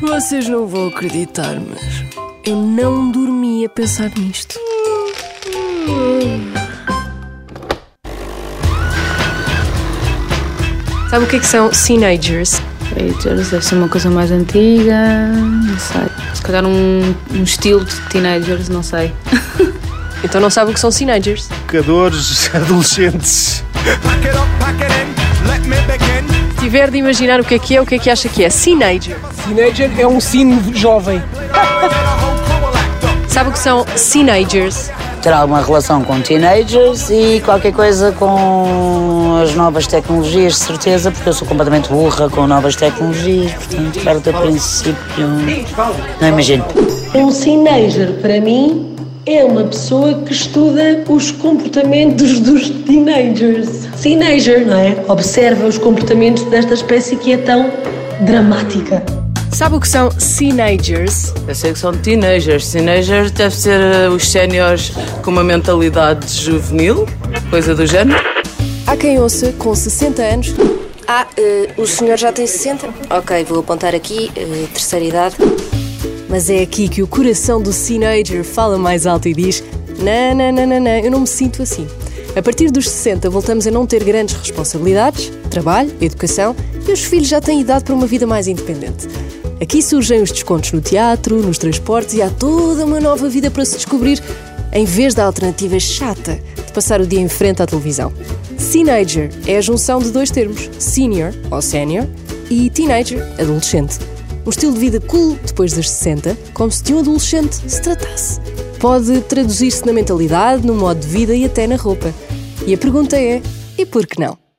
Vocês não vão acreditar, mas eu não dormi a pensar nisto. Sabe o que é que são teenagers? Teenagers deve ser uma coisa mais antiga, não sei. Se calhar um, um estilo de teenagers, não sei. Então não sabe o que são teenagers. Educadores, adolescentes. Se tiver de imaginar o que é que é, o que é que acha que é? Teenager. Teenager é um sino jovem. Sabe o que são teenagers? ter alguma relação com teenagers e qualquer coisa com as novas tecnologias, de certeza, porque eu sou completamente burra com novas tecnologias, portanto, parte do princípio. Não imagino. Um teenager, para mim, é uma pessoa que estuda os comportamentos dos teenagers. Teenager, não é? Observa os comportamentos desta espécie que é tão dramática. Sabe o que são teenagers? Eu sei que são teenagers. Teenagers deve ser uh, os séniores com uma mentalidade juvenil, coisa do género. Há quem ouça com 60 anos. Ah, uh, o senhor já tem 60? Ok, vou apontar aqui, uh, terceira idade. Mas é aqui que o coração do teenager fala mais alto e diz: Não, não, não, não, não, eu não me sinto assim. A partir dos 60 voltamos a não ter grandes responsabilidades, trabalho, educação e os filhos já têm idade para uma vida mais independente. Aqui surgem os descontos no teatro, nos transportes e há toda uma nova vida para se descobrir, em vez da alternativa chata de passar o dia em frente à televisão. Teenager é a junção de dois termos, senior ou senior e teenager, adolescente. Um estilo de vida cool depois dos 60, como se de um adolescente se tratasse. Pode traduzir-se na mentalidade, no modo de vida e até na roupa. E a pergunta é: e por que não?